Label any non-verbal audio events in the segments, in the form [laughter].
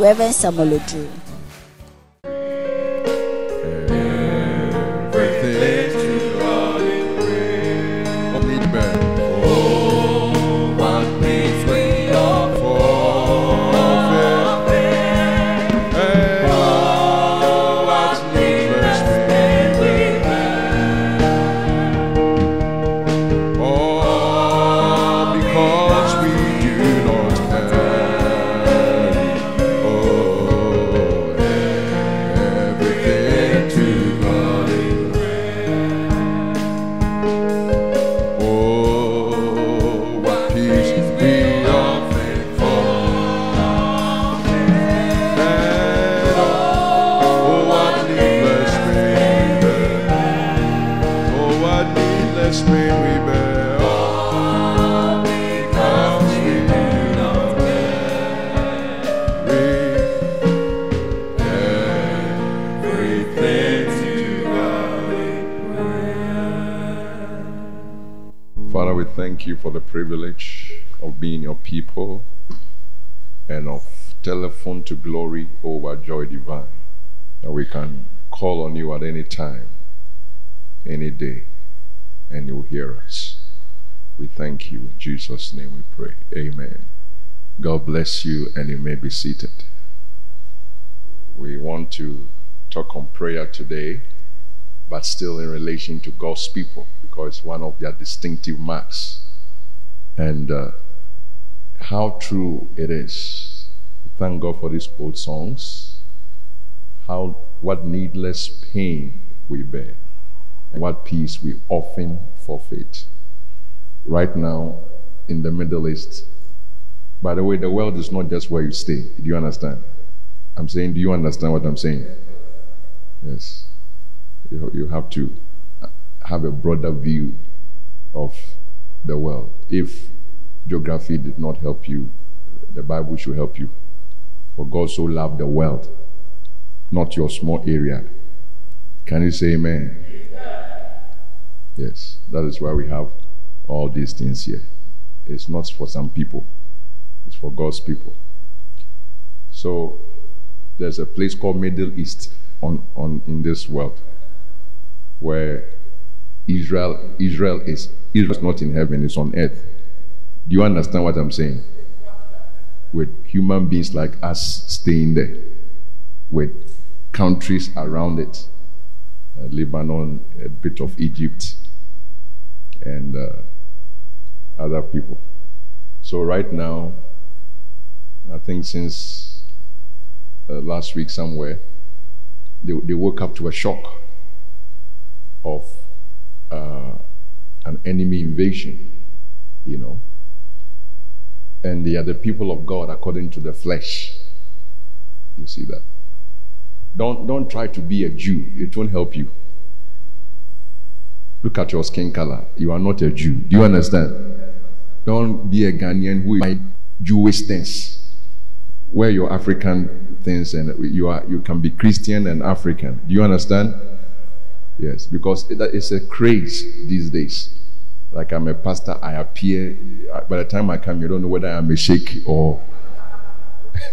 Reverend Samuel Odro. Jesus' name we pray. Amen. God bless you, and you may be seated. We want to talk on prayer today, but still in relation to God's people, because one of their distinctive marks. And uh, how true it is. Thank God for these old songs. How what needless pain we bear, and what peace we often forfeit. Right now in the Middle East, by the way, the world is not just where you stay. Do you understand? I'm saying, do you understand what I'm saying? Yes. You, you have to have a broader view of the world. If geography did not help you, the Bible should help you. For God so loved the world, not your small area. Can you say amen? Yes, that is why we have all these things here. It's not for some people, it's for God's people. So there's a place called Middle East on, on in this world where Israel Israel is Israel is not in heaven, it's on earth. Do you understand what I'm saying? With human beings like us staying there, with countries around it, uh, Lebanon, a bit of Egypt, and uh, other people. So right now, I think since uh, last week somewhere, they, they woke up to a shock of uh, an enemy invasion, you know. And they are the people of God according to the flesh. You see that? Don't, don't try to be a Jew, it won't help you. Look at your skin color. You are not a Jew. Do you understand? Don't be a Ghanaian who is Jewish things. Wear your African things and you are you can be Christian and African. Do you understand? Yes, because it, it's a craze these days. Like I'm a pastor, I appear. By the time I come, you don't know whether I'm a sheikh or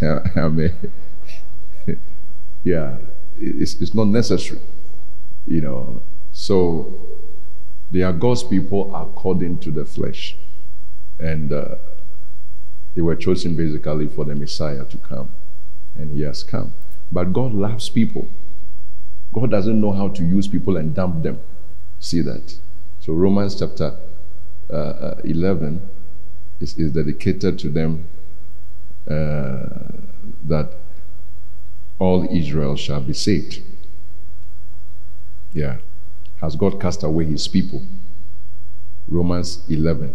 [laughs] I'm a. [laughs] yeah, it's, it's not necessary, you know. So they are God's people according to the flesh, and uh, they were chosen basically for the Messiah to come, and He has come. But God loves people. God doesn't know how to use people and dump them. See that? So Romans chapter uh, uh, 11 is, is dedicated to them uh, that all Israel shall be saved. Yeah. Has God cast away his people? Romans 11.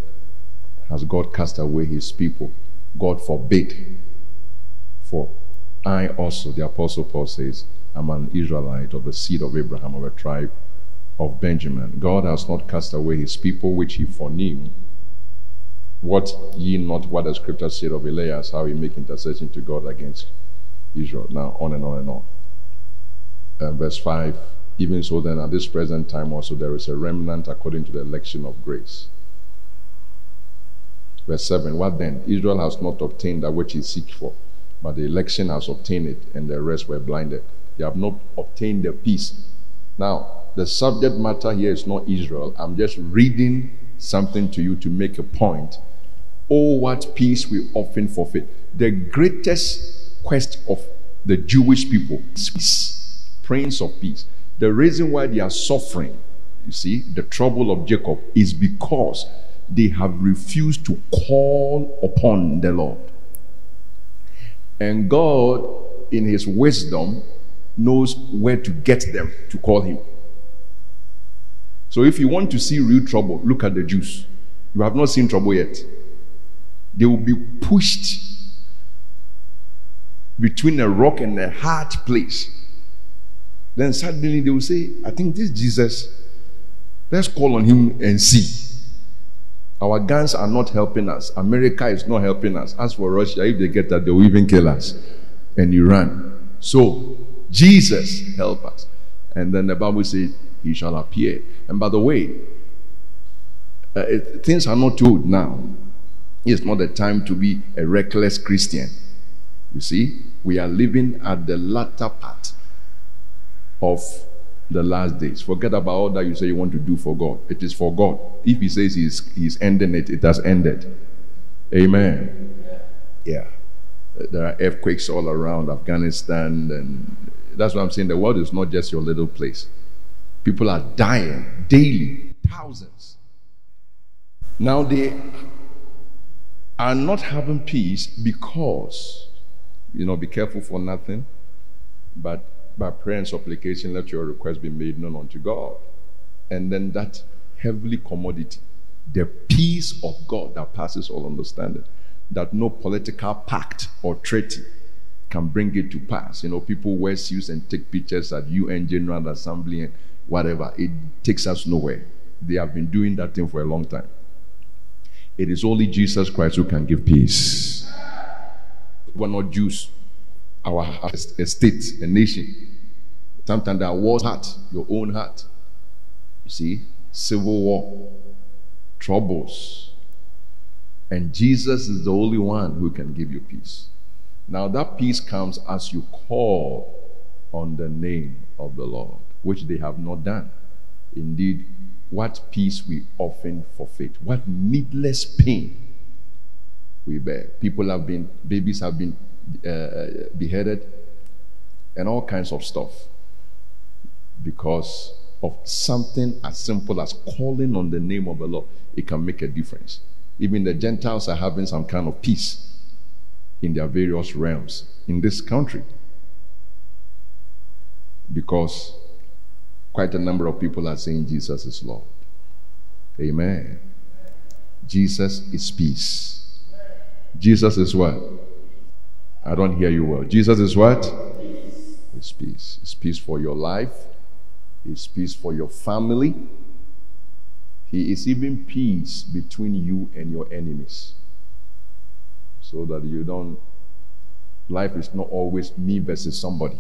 Has God cast away his people? God forbid. For I also, the Apostle Paul says, I'm an Israelite of the seed of Abraham, of a tribe of Benjamin. God has not cast away his people which he foreknew. What ye not what the scripture said of Elias, how he make intercession to God against Israel. Now on and on and on. And verse 5 Even so, then, at this present time also, there is a remnant according to the election of grace. Verse 7 What then? Israel has not obtained that which he seeks for, but the election has obtained it, and the rest were blinded. They have not obtained the peace. Now, the subject matter here is not Israel. I'm just reading something to you to make a point. Oh, what peace we often forfeit. The greatest quest of the Jewish people is peace, Prince of Peace. The reason why they are suffering, you see, the trouble of Jacob is because they have refused to call upon the Lord. And God, in His wisdom, knows where to get them to call Him. So if you want to see real trouble, look at the Jews. You have not seen trouble yet. They will be pushed between a rock and a hard place. Then suddenly they will say, I think this Jesus, let's call on him and see. Our guns are not helping us. America is not helping us. As for Russia, if they get that, they will even kill us. And Iran. So, Jesus help us. And then the Bible says, He shall appear. And by the way, uh, it, things are not told now. It's not the time to be a reckless Christian. You see, we are living at the latter part of the last days. Forget about all that you say you want to do for God. It is for God. If He says He's, he's ending it, it has ended. Amen. Yeah. Uh, there are earthquakes all around Afghanistan, and that's what I'm saying. The world is not just your little place. People are dying daily, thousands. Now they are not having peace because, you know, be careful for nothing, but by prayer and supplication, let your request be made known unto God. And then that heavenly commodity, the peace of God that passes all understanding, that no political pact or treaty can bring it to pass. You know, people wear suits and take pictures at UN General Assembly and whatever. It takes us nowhere. They have been doing that thing for a long time. It is only Jesus Christ who can give peace. We're not Jews. Our a state, a nation. Sometimes there are wars heart, your own heart. You see, civil war, troubles. And Jesus is the only one who can give you peace. Now, that peace comes as you call on the name of the Lord, which they have not done. Indeed, what peace we often forfeit, what needless pain we bear. People have been, babies have been uh, beheaded, and all kinds of stuff because of something as simple as calling on the name of the Lord. It can make a difference. Even the Gentiles are having some kind of peace in their various realms in this country because quite a number of people are saying Jesus is Lord. Amen. Jesus is peace. Jesus is what? I don't hear you well. Jesus is what? It's peace. It's peace for your life. It's peace for your family. He is even peace between you and your enemies. So that you don't, life is not always me versus somebody.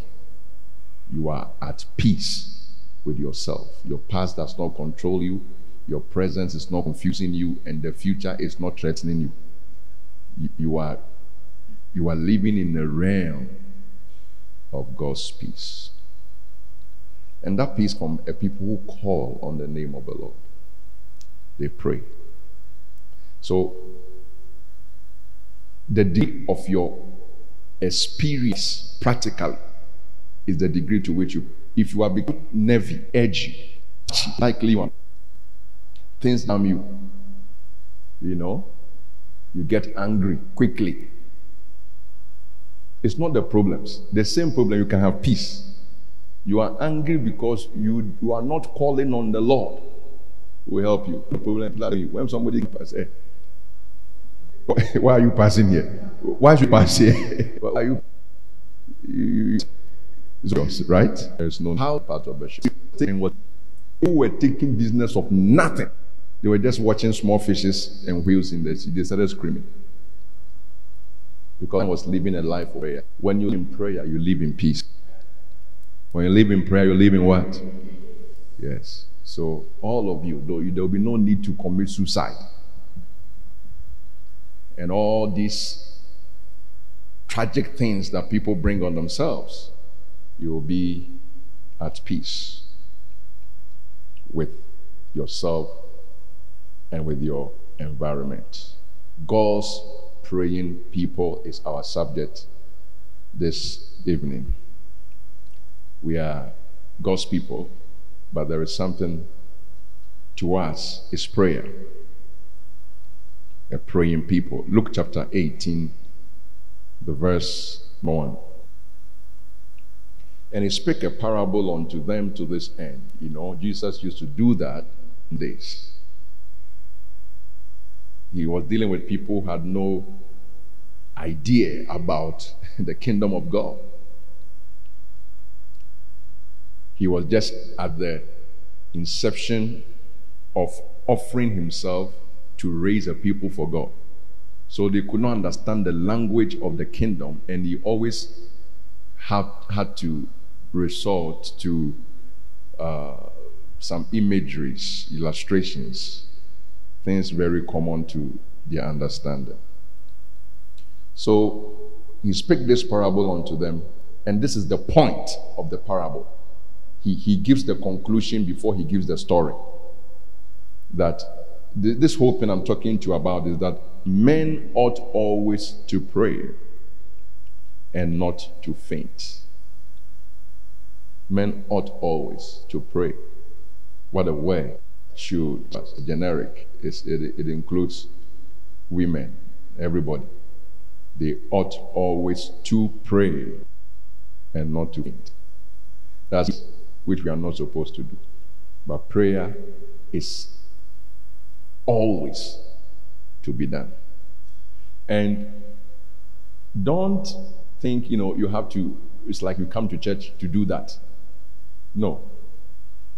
You are at peace with yourself. Your past does not control you. Your presence is not confusing you, and the future is not threatening you. You, you are, you are living in the realm of God's peace. And that peace from a people who call on the name of the Lord. They pray. So, the degree of your experience practically is the degree to which you, if you are become nervy, edgy, likely one, things harm you. You know, you get angry quickly. It's not the problems. The same problem, you can have peace. You are angry because you, you are not calling on the Lord who will help you. The problem when somebody passes, eh, [laughs] why are you passing here? Why should you pass here? [laughs] Why are you? You- you- right? There's no how part of the what who were taking business of nothing. They were just watching small fishes and whales in the sea. They started screaming. Because I was living a life of prayer. When you live in prayer, you live in peace. When you live in prayer, you live in what? Yes. So all of you, though, there will be no need to commit suicide. And all these tragic things that people bring on themselves, you will be at peace with yourself and with your environment. God's praying people is our subject this evening. We are God's people, but there is something to us, is prayer. A praying people. Luke chapter 18, the verse 1. And he spake a parable unto them to this end. You know, Jesus used to do that in this. He was dealing with people who had no idea about [laughs] the kingdom of God. He was just at the inception of offering himself to raise a people for God. So they could not understand the language of the kingdom, and he always had, had to resort to uh, some imageries, illustrations, things very common to their understanding. So he spake this parable unto them, and this is the point of the parable. He, he gives the conclusion before he gives the story. That th- this whole thing I'm talking to you about is that men ought always to pray and not to faint. Men ought always to pray. What a word should generic. It's, it, it includes women, everybody. They ought always to pray and not to faint. That's which we are not supposed to do. But prayer is always to be done. And don't think, you know, you have to, it's like you come to church to do that. No.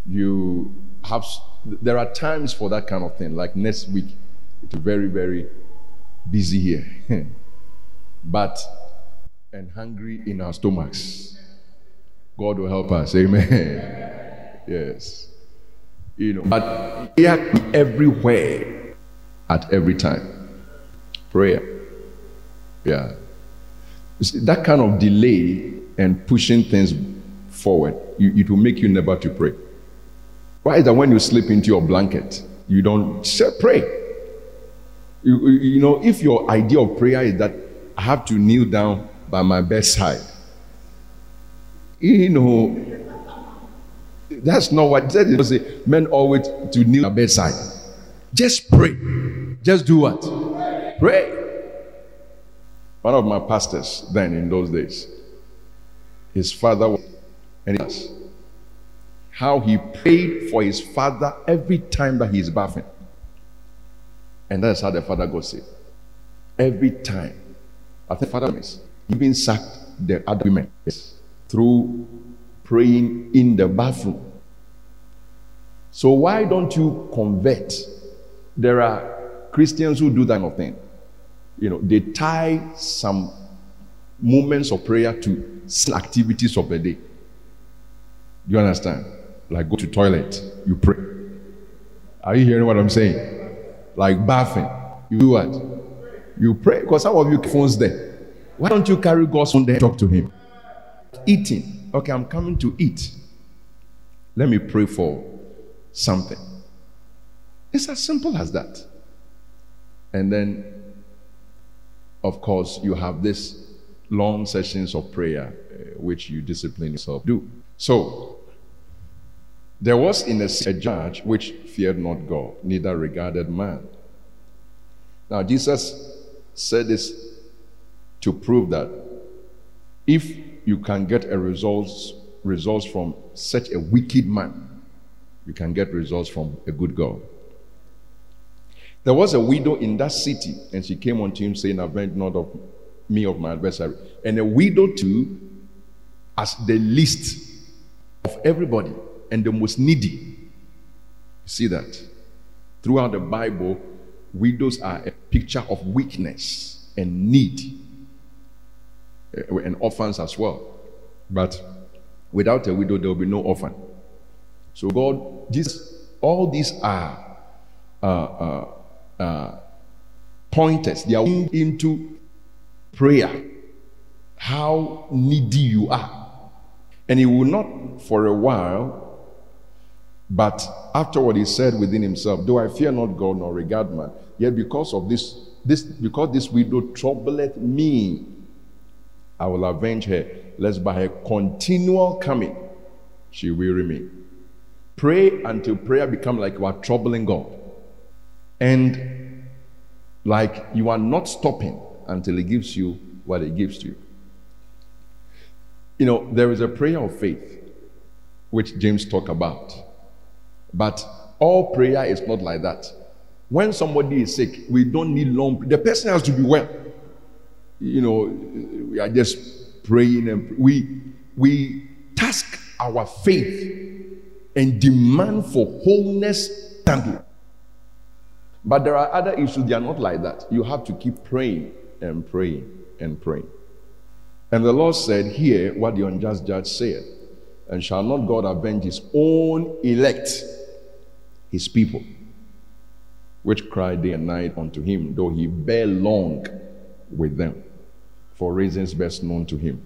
You have, there are times for that kind of thing. Like next week, it's very, very busy here. [laughs] but, and hungry in our stomachs. God will help us. Amen. [laughs] yes. You know, but prayer everywhere at every time. Prayer. Yeah. See, that kind of delay and pushing things forward, you, it will make you never to pray. Why is that when you sleep into your blanket, you don't say, pray? You, you know, if your idea of prayer is that I have to kneel down by my bedside, you know, that's not what that is. Say, men always to kneel at bedside. Just pray. Just do what? Pray. One of my pastors then in those days, his father was, and he how he prayed for his father every time that he's bathing. And that's how the father got saved. Every time. I think father is even sacked the other women through praying in the bathroom. So why don't you convert? There are Christians who do that kind of thing. You know, they tie some moments of prayer to activities of the day. You understand? Like go to toilet, you pray. Are you hearing what I'm saying? Like bathing, you do what? You pray because some of you phones there. Why don't you carry God's phone there? Talk to Him. Eating. Okay, I'm coming to eat. Let me pray for something. It's as simple as that. And then, of course, you have this long sessions of prayer, uh, which you discipline yourself do. So, there was in a, a judge which feared not God, neither regarded man. Now, Jesus said this to prove that if you can get a results, results from such a wicked man, you can get results from a good God. There was a widow in that city, and she came unto him saying, Avenge not of me of my adversary. And a widow too as the least of everybody and the most needy. See that? Throughout the Bible, widows are a picture of weakness and need, uh, and orphans as well. But without a widow, there will be no orphan. So, God, this, all these are uh, uh, uh, pointers. They are into prayer. How needy you are. And he will not for a while, but afterward he said within himself, Though I fear not God nor regard man, yet because of this, this because this widow troubleth me, I will avenge her, lest by her continual coming she weary me. Pray until prayer become like you are troubling God. And like you are not stopping until He gives you what He gives to you. You know, there is a prayer of faith which James talked about. But all prayer is not like that. When somebody is sick, we don't need long. The person has to be well. You know, we are just praying and we we task our faith and demand for wholeness. But there are other issues, they are not like that. You have to keep praying and praying and praying. And the Lord said, Hear what the unjust judge said, and shall not God avenge his own elect, his people, which cry day and night unto him, though he bear long with them, for reasons best known to him.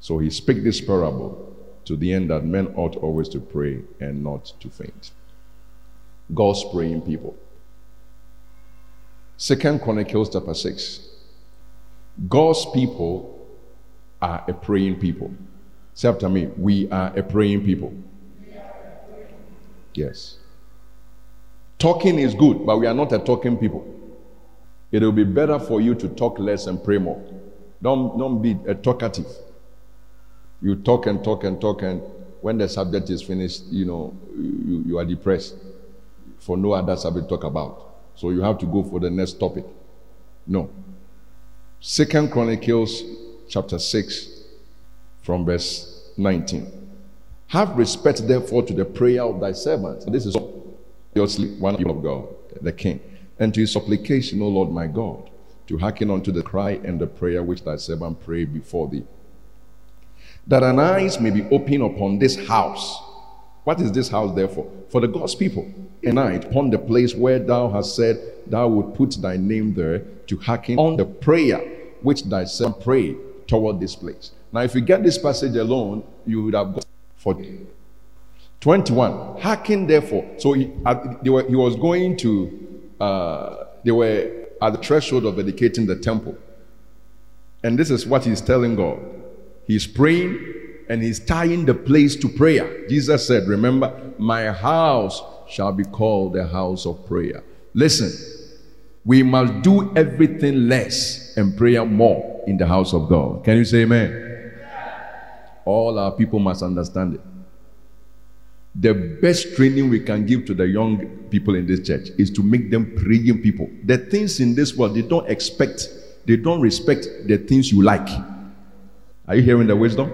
So he spake this parable to the end that men ought always to pray and not to faint. God's praying people. Second Chronicles chapter 6. God's people are a praying people. Say after me, we are a praying people. Yes. Talking is good, but we are not a talking people. It will be better for you to talk less and pray more. Don't, don't be a talkative. You talk and talk and talk, and when the subject is finished, you know, you, you are depressed for no other subject to talk about. So you have to go for the next topic. No. Second Chronicles chapter 6 from verse 19. Have respect therefore to the prayer of thy servant. This is obviously one of God, the king. And to his supplication, O Lord my God, to hearken unto the cry and the prayer which thy servant prayed before thee. That an eyes may be open upon this house. What is this house therefore? For the God's people. A night upon the place where thou hast said thou would put thy name there to hearken on the prayer which thy servant prayed toward this place. Now, if you get this passage alone, you would have got 40. 21. Hearken therefore. So he, uh, were, he was going to, uh, they were at the threshold of dedicating the temple. And this is what he's telling God. He's praying and he's tying the place to prayer. Jesus said, Remember, my house shall be called the house of prayer. Listen, we must do everything less and prayer more in the house of God. Can you say amen? All our people must understand it. The best training we can give to the young people in this church is to make them praying people. The things in this world, they don't expect, they don't respect the things you like. Are you hearing the wisdom?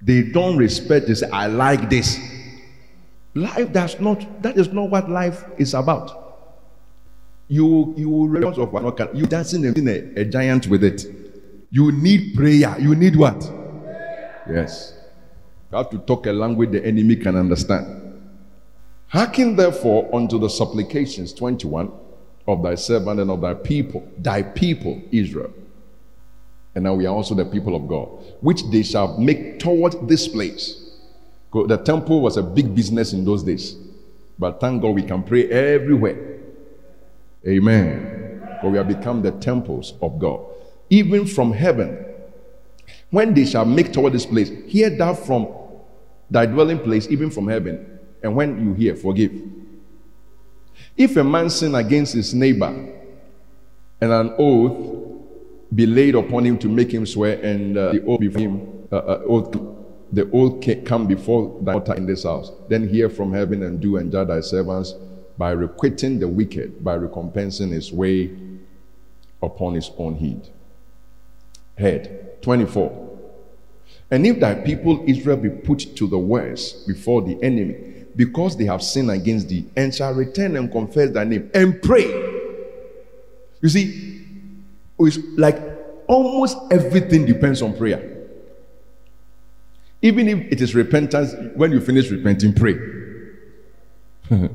They don't respect, say, I like this. Life does not, that is not what life is about. You you will realize of what you dancing a, a giant with it. You need prayer. You need what? Yes. You have to talk a language the enemy can understand. Hearken therefore unto the supplications, 21, of thy servant and of thy people, thy people, Israel. And now we are also the people of God, which they shall make toward this place. The temple was a big business in those days. But thank God we can pray everywhere. Amen. For we have become the temples of God. Even from heaven, when they shall make toward this place, hear thou from thy dwelling place, even from heaven. And when you hear, forgive. If a man sin against his neighbor, and an oath be laid upon him to make him swear, and uh, the oath before him, uh, uh, oath, the oath come before thy altar in this house, then hear from heaven and do and judge thy servants by requiting the wicked, by recompensing his way upon his own head. Head 24. And if thy people Israel be put to the worst before the enemy, because they have sinned against thee, and shall return and confess thy name and pray. You see, it's like almost everything depends on prayer. Even if it is repentance, when you finish repenting, pray. [laughs]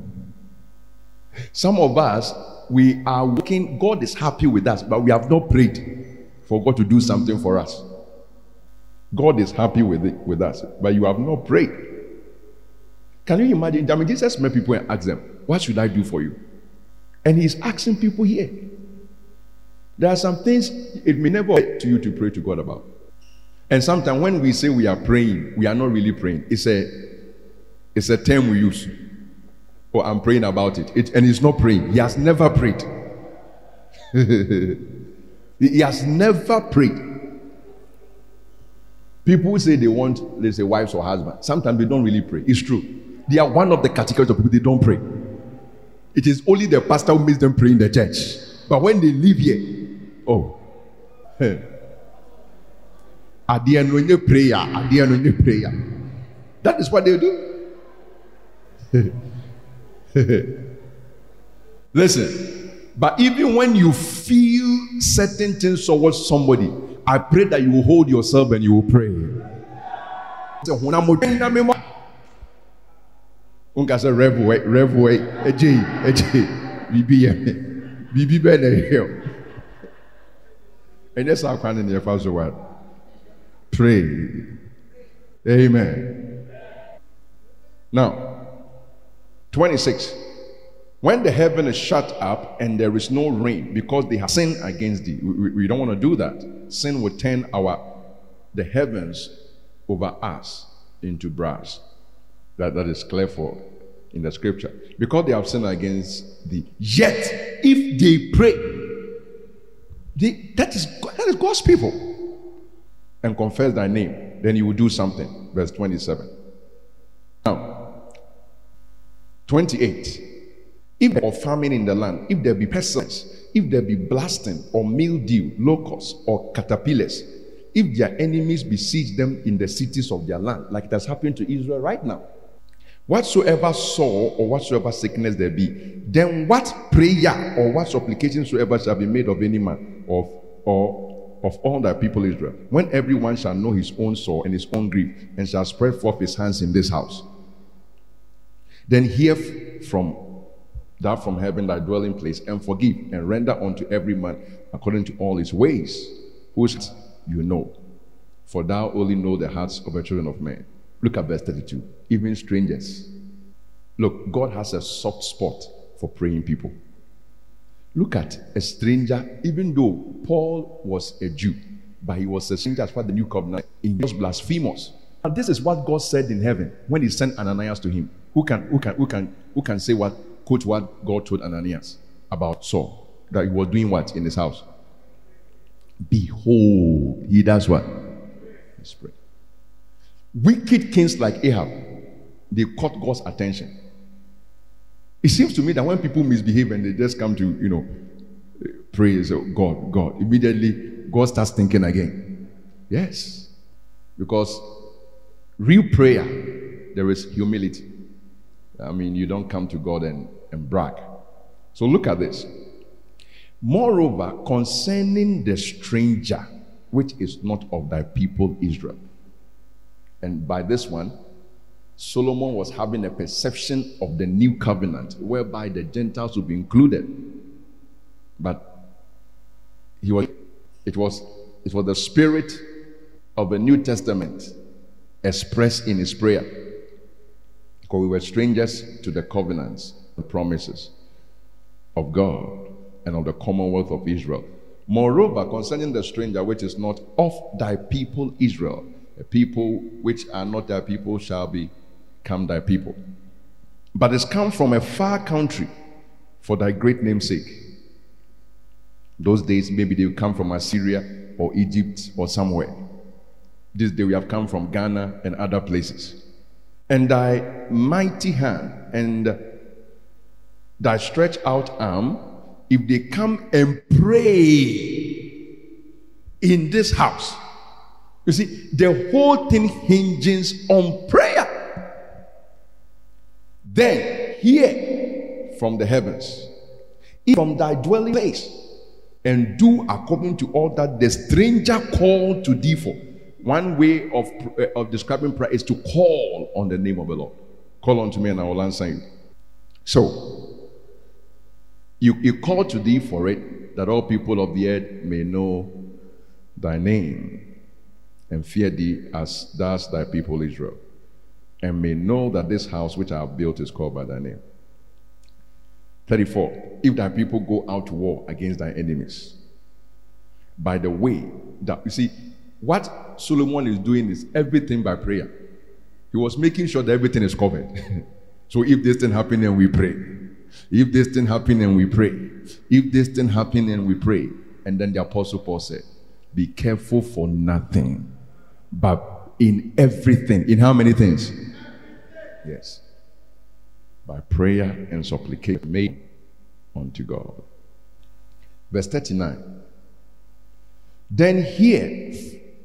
Some of us, we are working, God is happy with us, but we have not prayed for God to do something for us. God is happy with it with us, but you have not prayed. Can you imagine? I mean, Jesus met people and asked them, What should I do for you? And he's asking people here. There are some things it may never to you to pray to God about. And sometimes when we say we are praying, we are not really praying. It's a it's a term we use. Oh, I'm praying about it. it and he's not praying. He has never prayed. [laughs] he has never prayed. People say they want, let's say, wives or husbands. Sometimes they don't really pray. It's true. They are one of the categories of people they don't pray. It is only the pastor who makes them pray in the church. But when they leave here, oh, at the end when you prayer, at the end when prayer, that is what they do. [laughs] Listen, but even when you feel certain things towards somebody, I pray that you will hold yourself and you will pray. Pray. Amen. Now twenty six when the heaven is shut up and there is no rain because they have sinned against thee we, we, don't want to do that sin will turn our the heavens over us into brass that, that is clear for in the scripture. Because they have sinned against thee. Yet, if they pray, they, that, is, that is God's people. And confess thy name, then you will do something. Verse 27. Now, 28. If be famine in the land, if there be pestilence, if there be blasting or mildew, locusts or caterpillars, if their enemies besiege them in the cities of their land, like it has happened to Israel right now, whatsoever sore or whatsoever sickness there be, then what prayer or what supplication soever shall be made of any man of or of all thy people Israel, when everyone shall know his own sore and his own grief, and shall spread forth his hands in this house, then hear from thou from heaven thy dwelling place, and forgive and render unto every man according to all his ways, whose you know. For thou only know the hearts of the children of men. Look at verse 32. Even strangers. Look, God has a soft spot for praying people. Look at a stranger, even though Paul was a Jew, but he was a stranger as of the new covenant. He was blasphemous. And this is what God said in heaven when he sent Ananias to him. Who can who can who can who can say what quote what God told Ananias about Saul? That he was doing what in his house? Behold, he does what? He's praying. Wicked kings like Ahab, they caught God's attention. It seems to me that when people misbehave and they just come to, you know, praise God, God, immediately God starts thinking again. Yes. Because real prayer, there is humility. I mean, you don't come to God and, and brag. So look at this. Moreover, concerning the stranger, which is not of thy people Israel. And by this one, Solomon was having a perception of the new covenant whereby the Gentiles would be included. But he was it was it was the spirit of the New Testament expressed in his prayer. Because we were strangers to the covenants, the promises of God and of the commonwealth of Israel. Moreover, concerning the stranger which is not of thy people Israel, a people which are not thy people shall become thy people. But it's come from a far country for thy great name's sake. Those days, maybe they will come from Assyria or Egypt or somewhere. This day, we have come from Ghana and other places. And thy mighty hand and thy stretched out arm, if they come and pray in this house, You see, the whole thing hinges on prayer. Then hear from the heavens, from thy dwelling place, and do according to all that the stranger called to thee for. One way of, uh, of describing prayer is to call on the name of the Lord. Call unto me and I will answer you. So, you, you call to thee for it, that all people of the earth may know thy name and fear thee as does thy people Israel, and may know that this house which I have built is called by thy name. 34. If thy people go out to war against thy enemies, by the way that you see, what Solomon is doing is everything by prayer. He was making sure that everything is covered. [laughs] so if this thing happen and we pray, if this thing happen and we pray, if this thing happen and we pray, and then the apostle Paul said, "Be careful for nothing, but in everything. In how many things? Yes. By prayer and supplication made unto God. Verse 39. Then hear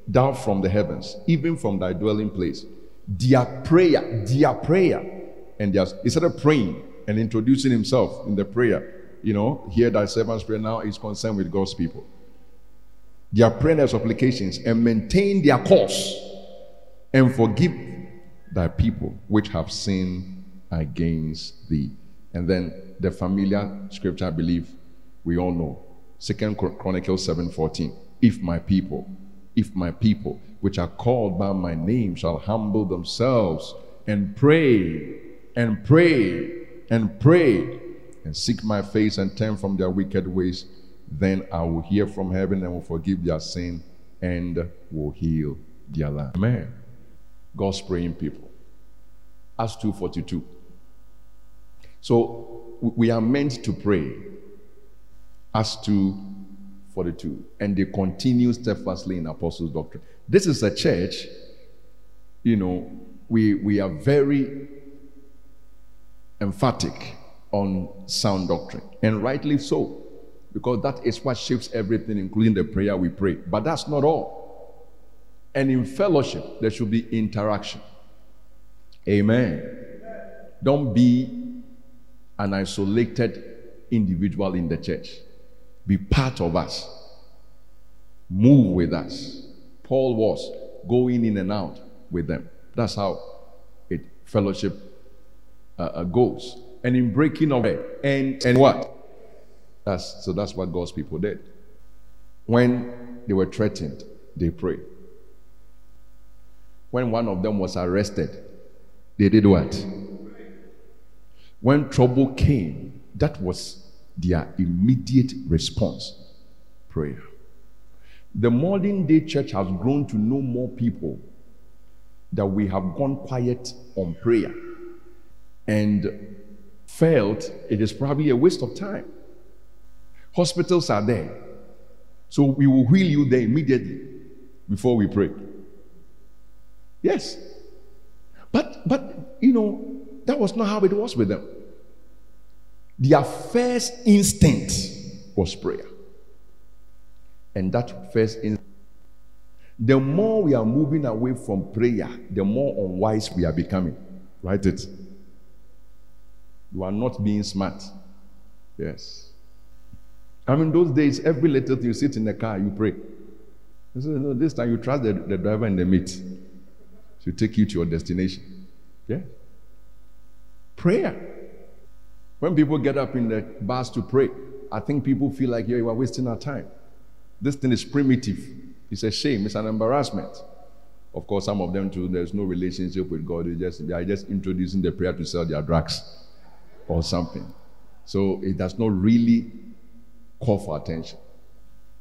thou from the heavens, even from thy dwelling place, their prayer, their prayer. And their, instead of praying and introducing himself in the prayer. You know, hear thy servant's prayer now is concerned with God's people. Their prayer and supplications and maintain their course and forgive thy people which have sinned against thee. And then the familiar scripture, I believe we all know. Second Chronicles 7:14. If my people, if my people, which are called by my name, shall humble themselves and pray and pray and pray and seek my face and turn from their wicked ways, then I will hear from heaven and will forgive their sin and will heal their land. Amen. God's praying people. Acts 2:42. So we are meant to pray. Acts 2:42. And they continue steadfastly in apostles' doctrine. This is a church, you know, we, we are very emphatic on sound doctrine, and rightly so, because that is what shapes everything, including the prayer we pray. But that's not all. And in fellowship, there should be interaction. Amen. Don't be an isolated individual in the church. Be part of us. Move with us. Paul was going in and out with them. That's how it fellowship uh, uh, goes. And in breaking of it, and and what? That's so. That's what God's people did. When they were threatened, they prayed. When one of them was arrested, they did what? When trouble came, that was their immediate response prayer. The modern day church has grown to know more people that we have gone quiet on prayer and felt it is probably a waste of time. Hospitals are there, so we will wheel you there immediately before we pray. Yes. But but you know, that was not how it was with them. Their first instinct was prayer. And that first instinct, the more we are moving away from prayer, the more unwise we are becoming. Write it. You are not being smart. Yes. I mean, those days, every little thing you sit in the car, you pray. You say, no, this time you trust the, the driver and the meet to take you to your destination. Yeah. Prayer. When people get up in the bus to pray, I think people feel like, yeah, you are wasting our time. This thing is primitive. It's a shame. It's an embarrassment. Of course, some of them too, there's no relationship with God. They just they are just introducing the prayer to sell their drugs or something. So it does not really call for attention.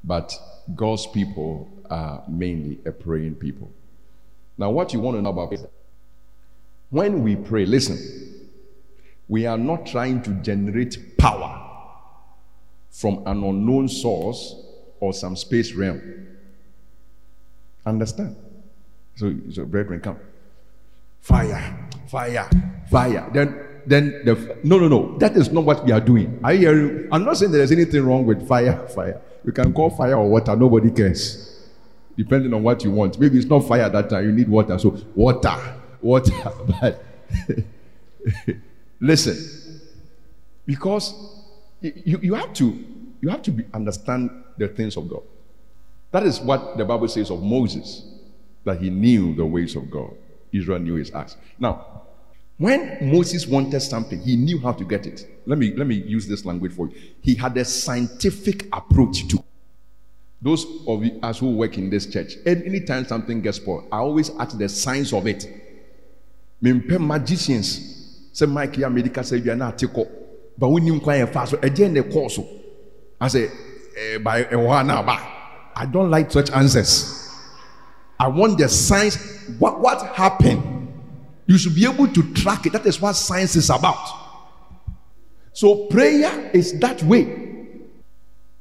But God's people are mainly a praying people. Now, what you want to know about prayer? When we pray, listen, we are not trying to generate power from an unknown source or some space realm. Understand? So, so brethren, come. Fire, fire, fire. Then, then the no, no, no. That is not what we are doing. Hear you. I'm not saying there's anything wrong with fire, [laughs] fire. You can call fire or water. Nobody cares. depending on what you want. Maybe it's not fire at that time, you need water. So, water, [laughs] water. But [laughs] listen, because you, you have to you have to be, understand the things of God. That is what the Bible says of Moses, that he knew the ways of God. Israel knew his acts. Now, when Moses wanted something, he knew how to get it. Let me let me use this language for you. He had a scientific approach to those of us who work in this church. Anytime something gets spoiled, I always ask the signs of it. Mempɛ magicians sɛ Mike ya medical sɛ bia na ate kɔ ba wonim kwan yɛ fa so ɛgye ne kɔɔ eh, aba I don't like such answers. I want the signs. What what happened? You should be able to track it. That is what science is about. So prayer is that way.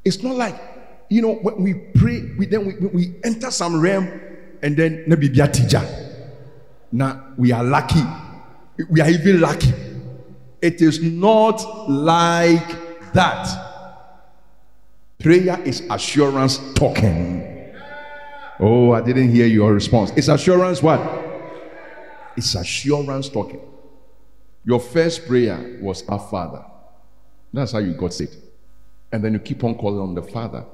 It's not like you know when we pray, we then we, we enter some realm and then maybe be a teacher. Now we are lucky. We are even lucky. It is not like that. Prayer is assurance talking. Oh, I didn't hear your response. It's assurance what? It's assurance talking. Your first prayer was our Father. That's how you got saved. And then you keep on calling on the Father.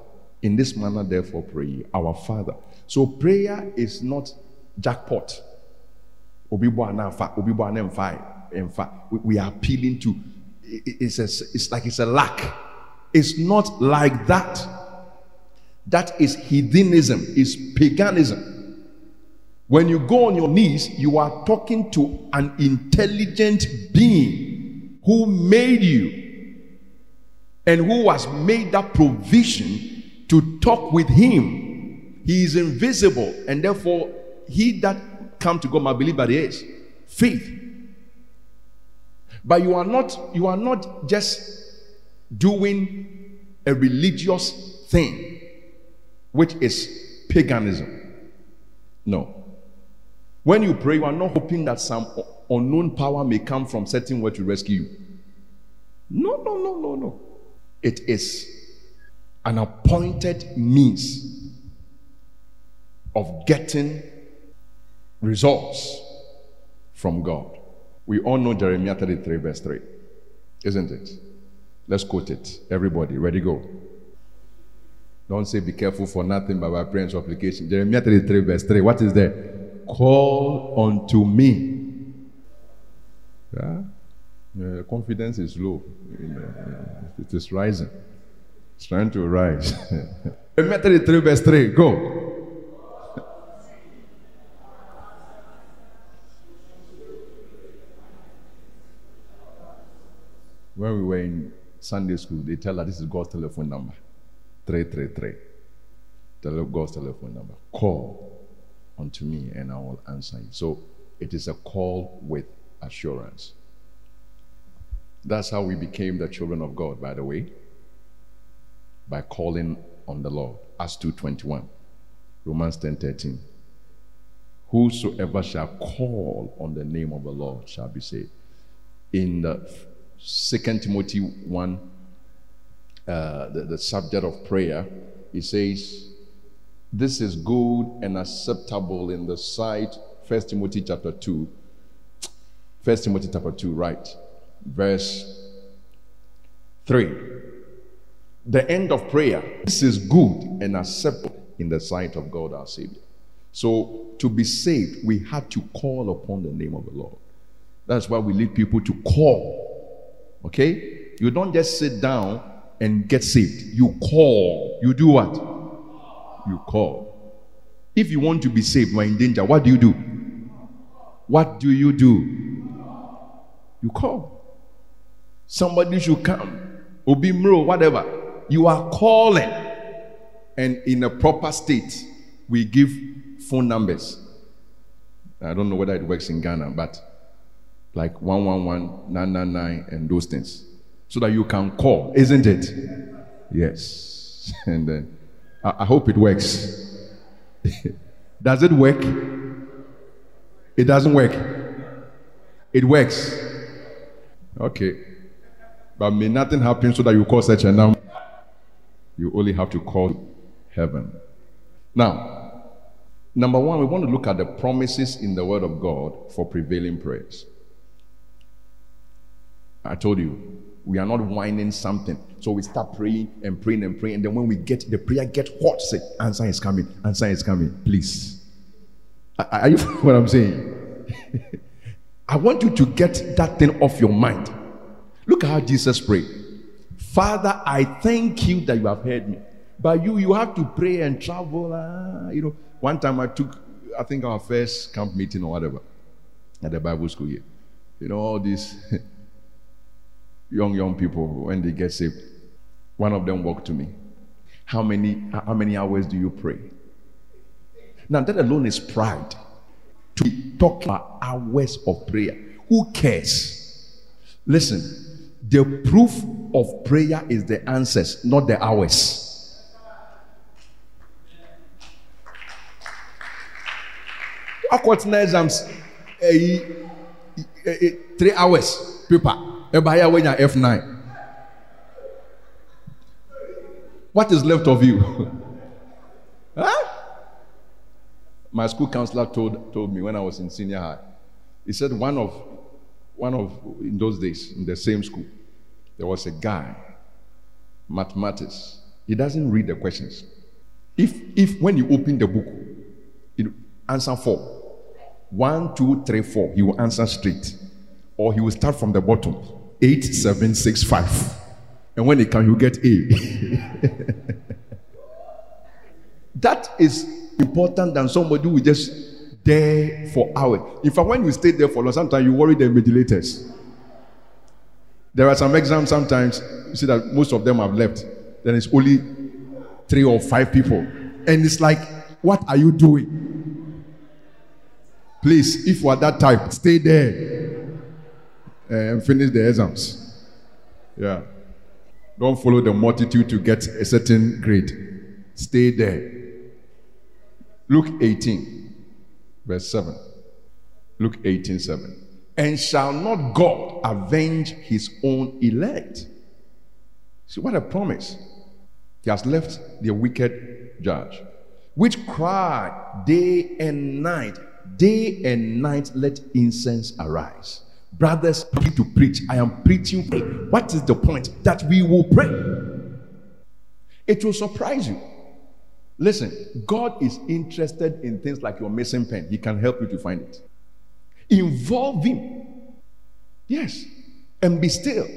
In this manner, therefore, pray, our Father. So prayer is not jackpot. We- are appealing to. It's a, it's like it's a lack. It's not like that. That is heathenism. Is paganism. When you go on your knees, you are talking to an intelligent being who made you and who has made that provision to talk with him. He is invisible, and therefore, he that come to God must believe is faith. But you are not you are not just doing a religious thing, which is paganism. No. When you pray, you are not hoping that some unknown power may come from certain where to rescue you. No, no, no, no, no. It is an appointed means of getting results from God. We all know Jeremiah 33, verse 3, isn't it? Let's quote it. Everybody, ready, go. Don't say be careful for nothing by prayer and supplication. Jeremiah 33, verse 3. What is there? Call unto me. Yeah? Yeah, confidence is low. It is rising. It's trying to rise. [laughs] Jeremiah 33, verse 3. Go. [laughs] When we were in Sunday school, they tell us this is God's telephone number 333. Tele- God's telephone number. Call unto me and I will answer you. So it is a call with assurance. That's how we became the children of God, by the way, by calling on the Lord. Acts 2.21, Romans 10.13. Whosoever shall call on the name of the Lord shall be saved. In the Second Timothy 1, uh, the, the subject of prayer, he says, This is good and acceptable in the sight. First Timothy chapter 2. First Timothy chapter 2, right. Verse 3. The end of prayer. This is good and acceptable in the sight of God our Savior. So, to be saved, we had to call upon the name of the Lord. That's why we lead people to call. Okay? You don't just sit down and get saved. You call. You do what? You call. If you want to be saved, you are in danger. What do you do? What do you do? You call. Somebody should come. Obimro, whatever. You are calling. And in a proper state, we give phone numbers. I don't know whether it works in Ghana, but like 111, 999, and those things. So that you can call, isn't it? Yes. [laughs] And then I, I hope it works. [laughs] Does it work? It doesn't work. It works. Okay. But may nothing happen so that you call such a number. You only have to call heaven. Now, Number one, we want to look at the promises in the Word of God for prevailing prayers. I told you, we are not whining something. So we start praying and praying and praying. And then when we get the prayer get hot, say, answer is coming, answer is coming. Please. Are you [laughs] what I'm saying? [laughs] I want you to get that thing off your mind. Look at how Jesus prayed. Father, I thank you that you have heard me. But you, you have to pray and travel. ah, you know, one time I took, I think our first camp meeting or whatever at the Bible school here. You know, all these [laughs] young, young people, when they get saved, one of them walked to me. How many, how many hours do you pray? Now, that alone is pride. To talk about hours of prayer. Who cares? Listen, the proof of prayer is the answers, not the hours. Eh, eh, eh, three hours paper. Ɛbaya wenya F9. What is left of you? [laughs] huh? My school counselor told, told me when I was in senior high. He said one of one of in those days in the same school, there was a guy, mathematics. He doesn't read the questions. If if when you open the book, it answer four, one, two, three, four, he will answer straight, or he will start from the bottom, eight, seven, six, five, and when it can, you get A. [laughs] that is important than somebody who just there for hours. In fact, when you stay there for long, sometimes you worry the invigilators. There are some exams sometimes you see that most of them have left. Then it's only three or five people. And it's like, what are you doing? Please, if you are that type, stay there Eh, and finish the exams. Yeah. Don't follow the multitude to get a certain grade. Stay there. Luke 18, verse 7. Luke 18, 7. And shall not God avenge his own elect? See, what a promise. He has left the wicked judge, which cry day and night, day and night, let incense arise. Brothers, need to preach. I am preaching. What is the point? That we will pray. It will surprise you. Listen, God is interested in things like your missing pen. He can help you to find it. Involve Him. Yes. And be still.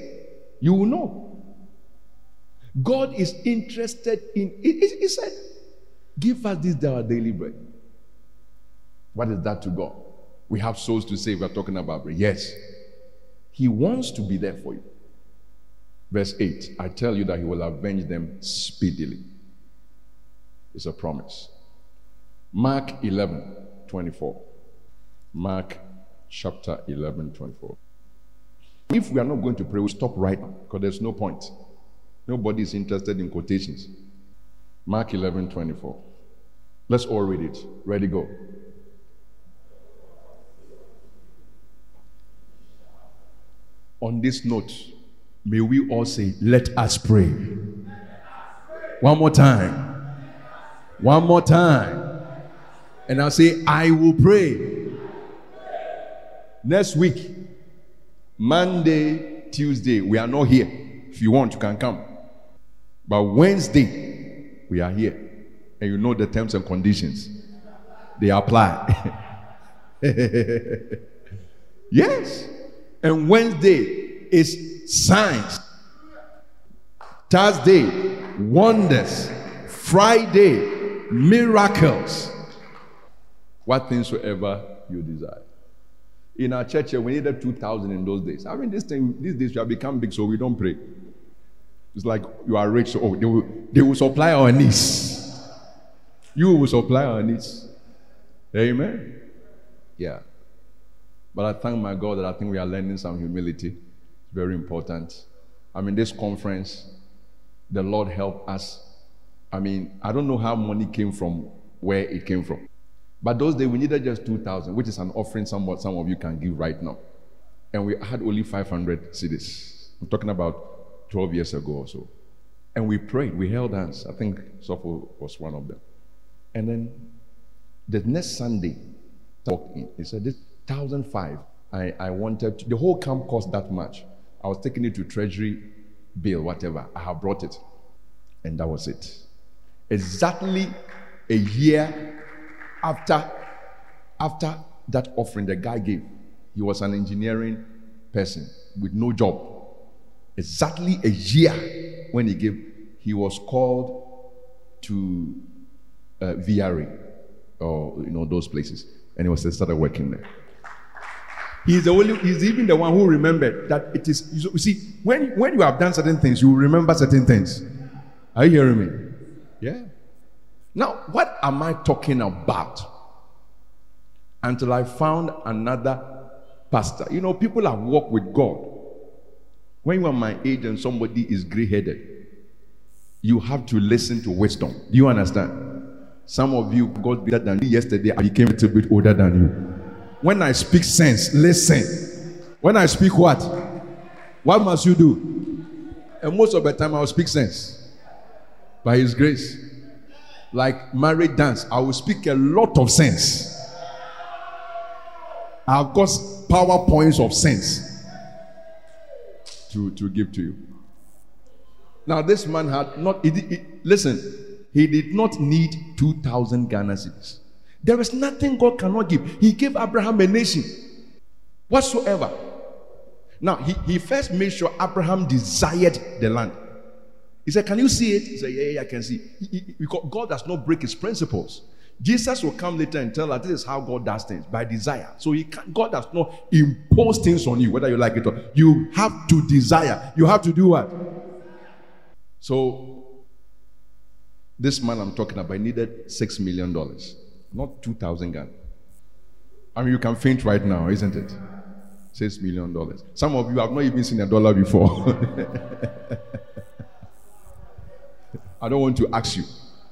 You will know. God is interested in it. He said, Give us this our daily bread. What is that to God? We have souls to save. We're talking about. Yes. He wants to be there for you. Verse 8 I tell you that He will avenge them speedily. It's a promise. Mark 11 24. Mark chapter 11 24. If we are not going to pray, we stop right now because there's no point. Nobody is interested in quotations. Mark 11 24. Let's all read it. Ready, go. On this note, may we all say, Let us pray. One more time. One more time. And I'll say, I will pray. Next week, Monday, Tuesday, we are not here. If you want, you can come. But Wednesday, we are here. And you know the terms and conditions. They apply. [laughs] yes. And Wednesday is signs. Thursday, wonders. Friday, miracles. What things soever you desire. In our church we needed 2,000 in those days. I mean, this thing, these days we have become big, so we don't pray. It's like you are rich, so oh, they will, they will supply our needs. You will supply our needs. Amen. Yeah. But I thank my God that I think we are learning some humility. It's very important. I mean, this conference, the Lord help us. I mean, I don't know how money came from where it came from. But those days we needed just 2,000, which is an offering somewhat some of you can give right now. And we had only 500 cedis. I'm talking about 12 years ago or so. And we prayed, we held hands. I think Sopho was one of them. And then The next Sunday, walked in. He said, This thousand five. I, I wanted to, the whole camp cost that much. I was taking it to treasury bill, whatever. I have brought it. And that was it. Exactly a year after after that offering the guy gave, he was an engineering person with no job. Exactly a year when he gave, he was called to uh, VRA or you know those places, and he was started working there. He's the only, he's even the one who remembered that it is. You see, when when you have done certain things, you remember certain things. Are you hearing me? Yeah. Now, what am I talking about? Until I found another pastor. You know, people have walked with God. When you are my age and somebody is gray headed, you have to listen to wisdom. Do you understand? Some of you got better than me yesterday. I became a little bit older than you. When I speak sense, listen. When I speak what? What must you do? And most of the time, I will speak sense by His grace. Like married dance, I will speak a lot of sense. I've got PowerPoints of sense to, to give to you. Now, this man had not, he, he, listen, he did not need 2,000 Ghana cedis. There is nothing God cannot give. He gave Abraham a nation whatsoever. Now, he, he first made sure Abraham desired the land. He said, Can you see it? He said, Yeah, yeah, I can see. He, he, because God does not break his principles. Jesus will come later and tell us this is how God does things by desire. So he can, God does not impose things on you, whether you like it or not. You have to desire. You have to do what? So this man I'm talking about needed six million dollars, not two thousand Ghana. I mean, you can faint right now, isn't it? Six million dollars. Some of you have not even seen a dollar before. [laughs] I don't want to ask you.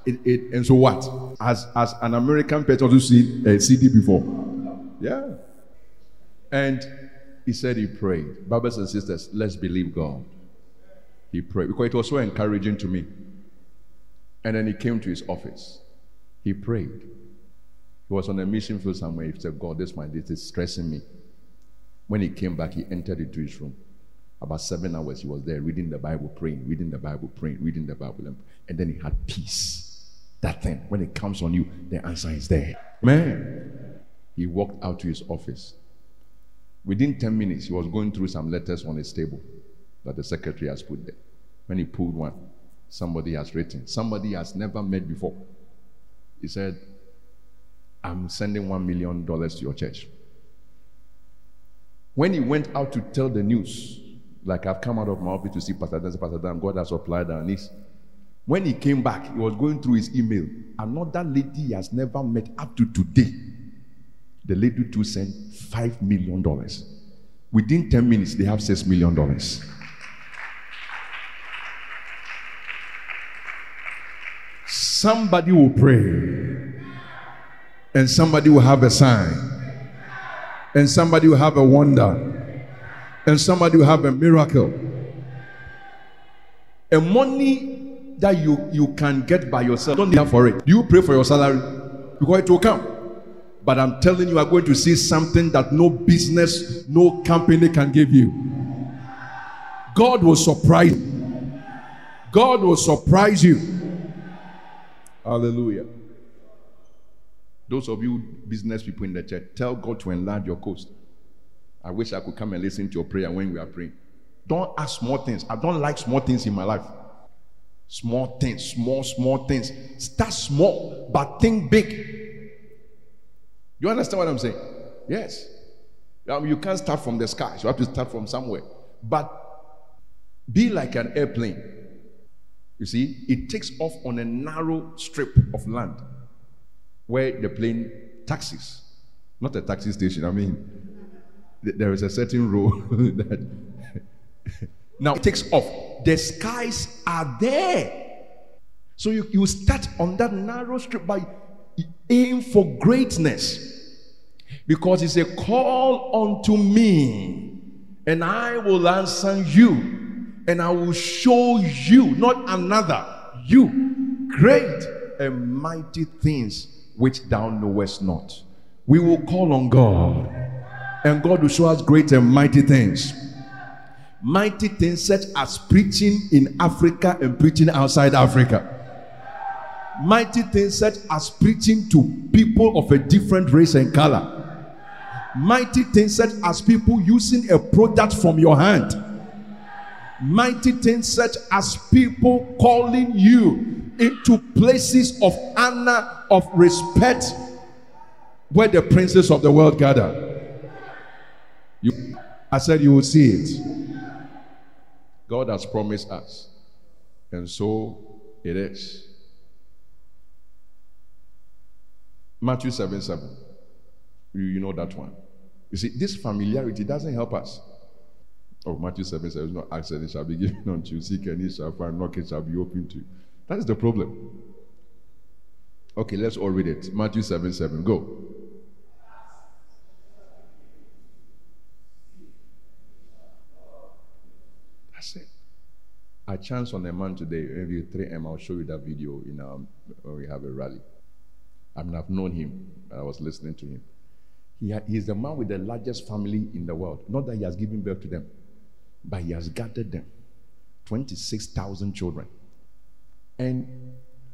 It, it, and so what? As as an American person who seen a uh, cedi before, yeah. And he said he prayed. Brothers and sisters, let's believe God. He prayed because it was so encouraging to me. And then he came to his office. He prayed. He was on a mission field somewhere. He said, God, this my this is stressing me. When he came back, he entered into his room. About seven hours, he was there reading the Bible, praying, reading the Bible, praying, reading the Bible. And then he had peace. That thing, when it comes on you, the answer is there. Man, he walked out to his office. Within 10 minutes, he was going through some letters on his table that the secretary has put there. When he pulled one, somebody has written, somebody has never met before. He said, I'm sending one million dollars to your church. When he went out to tell the news, like I've come out of my office to see Pastor Dan, Pastor Dan, God has supplied our needs. When he came back, he was going through his email. Another lady he has never met up to today. The lady to sent five million dollars. Within 10 minutes, they have six million dollars. Somebody will pray, and somebody will have a sign, and somebody will have a wonder, and somebody will have a miracle. A money that you, you can get by yourself, don't need for it. Do you pray for your salary? Because it will come. But I'm telling you, you are going to see something that no business, no company can give you. God will surprise you. God will surprise you. Hallelujah. Those of you business people in the church, tell God to enlarge your coast. I wish I could come and listen to your prayer when we are praying. Don't ask small things. I don't like small things in my life. Small things, small, small things. Start small, but think big. You understand what I'm saying? Yes. Um, you can't start from the sky. You have to start from somewhere. But be like an airplane. You see, it takes off on a narrow strip of land where the plane taxis. Not a taxi station. I mean, there is a certain rule [laughs] that. [laughs] now it takes off. The skies are there. So you, you start on that narrow strip by aim for greatness. Because it's a call unto me, and I will answer you, and I will show you, not another, you, great and mighty things which thou knowest not. We will call on God, and God will show us great and mighty things. Mighty things such as preaching in Africa and preaching outside Africa. Mighty things such as preaching to people of a different race and color. Mighty things such as people using a product from your hand. Mighty things such as people calling you into places of honor, of respect, where the princes of the world gather. You, I said you will see it. God has promised us, and so it is. Matthew 7 7. You, you know that one. You see, this familiarity doesn't help us. Oh, Matthew 7 says, No, ask and it shall be given unto you, seek and it shall find, knock it shall be opened to you. That is the problem. Okay, let's all read it. Matthew 7 7. Go. That's it. I chanced on a man today, maybe 3 M. I'll show you that video in um, when we have a rally. I mean, I've known him. I was listening to him. He ha- he's the man with the largest family in the world. Not that he has given birth to them, but he has gathered them 26,000 children. And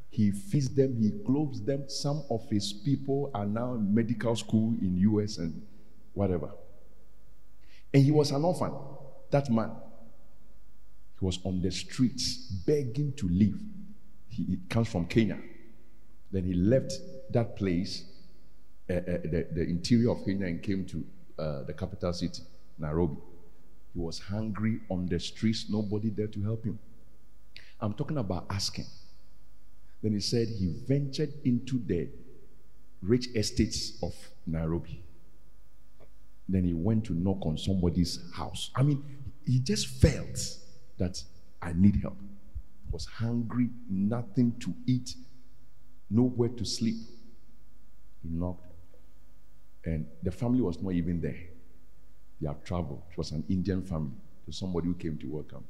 he feeds them, he clothes them. Some of his people are now in medical school in US and whatever. And he was an orphan, that man. He was on the streets begging to live. He, he comes from Kenya. Then he left that place, uh, uh, the, the interior of Kenya, and came to uh, the capital city, Nairobi. He was hungry on the streets, nobody there to help him. I'm talking about asking. Then he said he ventured into the rich estates of Nairobi. Then he went to knock on somebody's house. I mean, he just felt that I need help. Was hungry, nothing to eat, nowhere to sleep. He knocked, and the family was not even there. They have traveled. It was an Indian family. So somebody who came to welcome.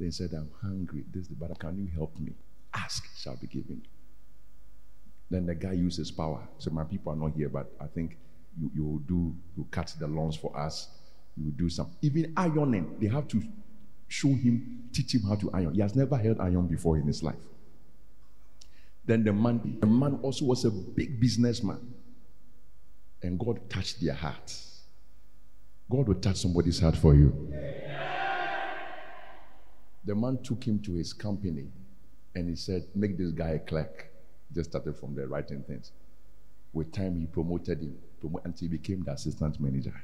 They said, I'm hungry. This, is the but can you help me? Ask, shall be given. Then the guy used his power. So my people are not here, but I think you, you will do, you cut the lawns for us. You will do some. Even ironing, they have to show him, teach him how to iron. He has never held iron before in his life. Then the man, the man also was a big businessman. And God touched their hearts. God will touch somebody's heart for you. The man took him to his company and he said, Make this guy a clerk. Just started from there writing things. With time, he promoted him promote, until he became the assistant manager.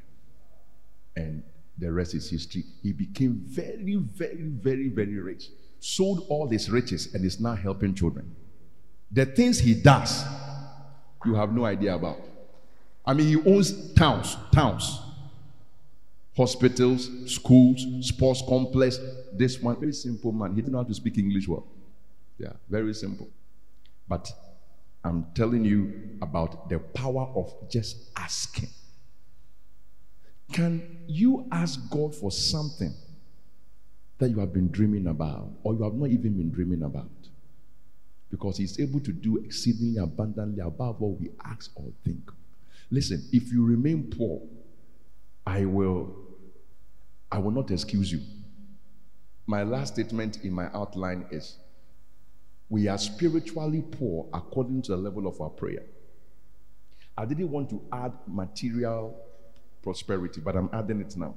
And the rest is history. He became very, very, very, very rich. Sold all his riches and is now helping children. The things he does, you have no idea about. I mean, he owns towns, towns, hospitals, schools, sports complex. This one, very simple man. He didn't know how to speak English well. Yeah, very simple. But I'm telling you about the power of just asking. Can you ask God for something that you have been dreaming about or you have not even been dreaming about? Because He's able to do exceedingly abundantly above what we ask or think. Listen, if you remain poor, I will I will not excuse you. My last statement in my outline is we are spiritually poor according to the level of our prayer. I didn't want to add material prosperity, but I'm adding it now.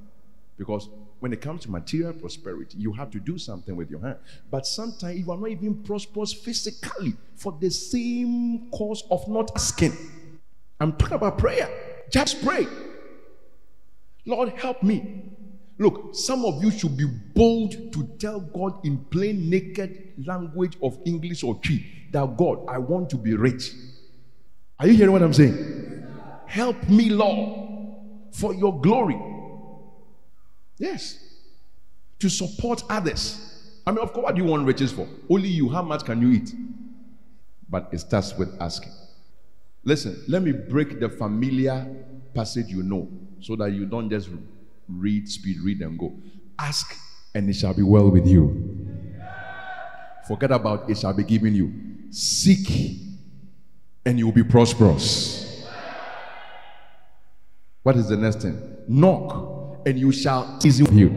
Because when it comes to material prosperity, you have to do something with your hand. But sometimes you are not even prosperous physically for the same cause of not asking. I'm talking about prayer. Just pray. Lord, help me. Look, some of you should be bold to tell God in plain, naked language of English or Twi that God, I want to be rich. Are you hearing what I'm saying? Help me, Lord, for your glory. Yes. To support others. I mean, of course, what do you want riches for? Only you. How much can you eat? But it starts with asking. Listen, let me break the familiar passage you know so that you don't just read, speed, read, and go. Ask, and it shall be well with you. Forget about it shall be given you. Seek, and you will be prosperous. What is the next thing? Knock, and you shall easily you.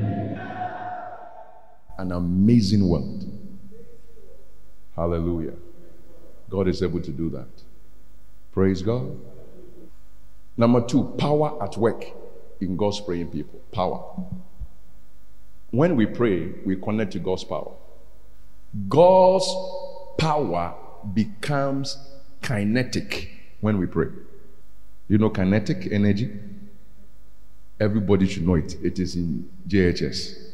An amazing world. Hallelujah. God is able to do that. Praise God. Number two, power at work in God's praying people. Power. When we pray, we connect to God's power. God's power becomes kinetic when we pray. You know kinetic energy? Everybody should know it. It is in JHS.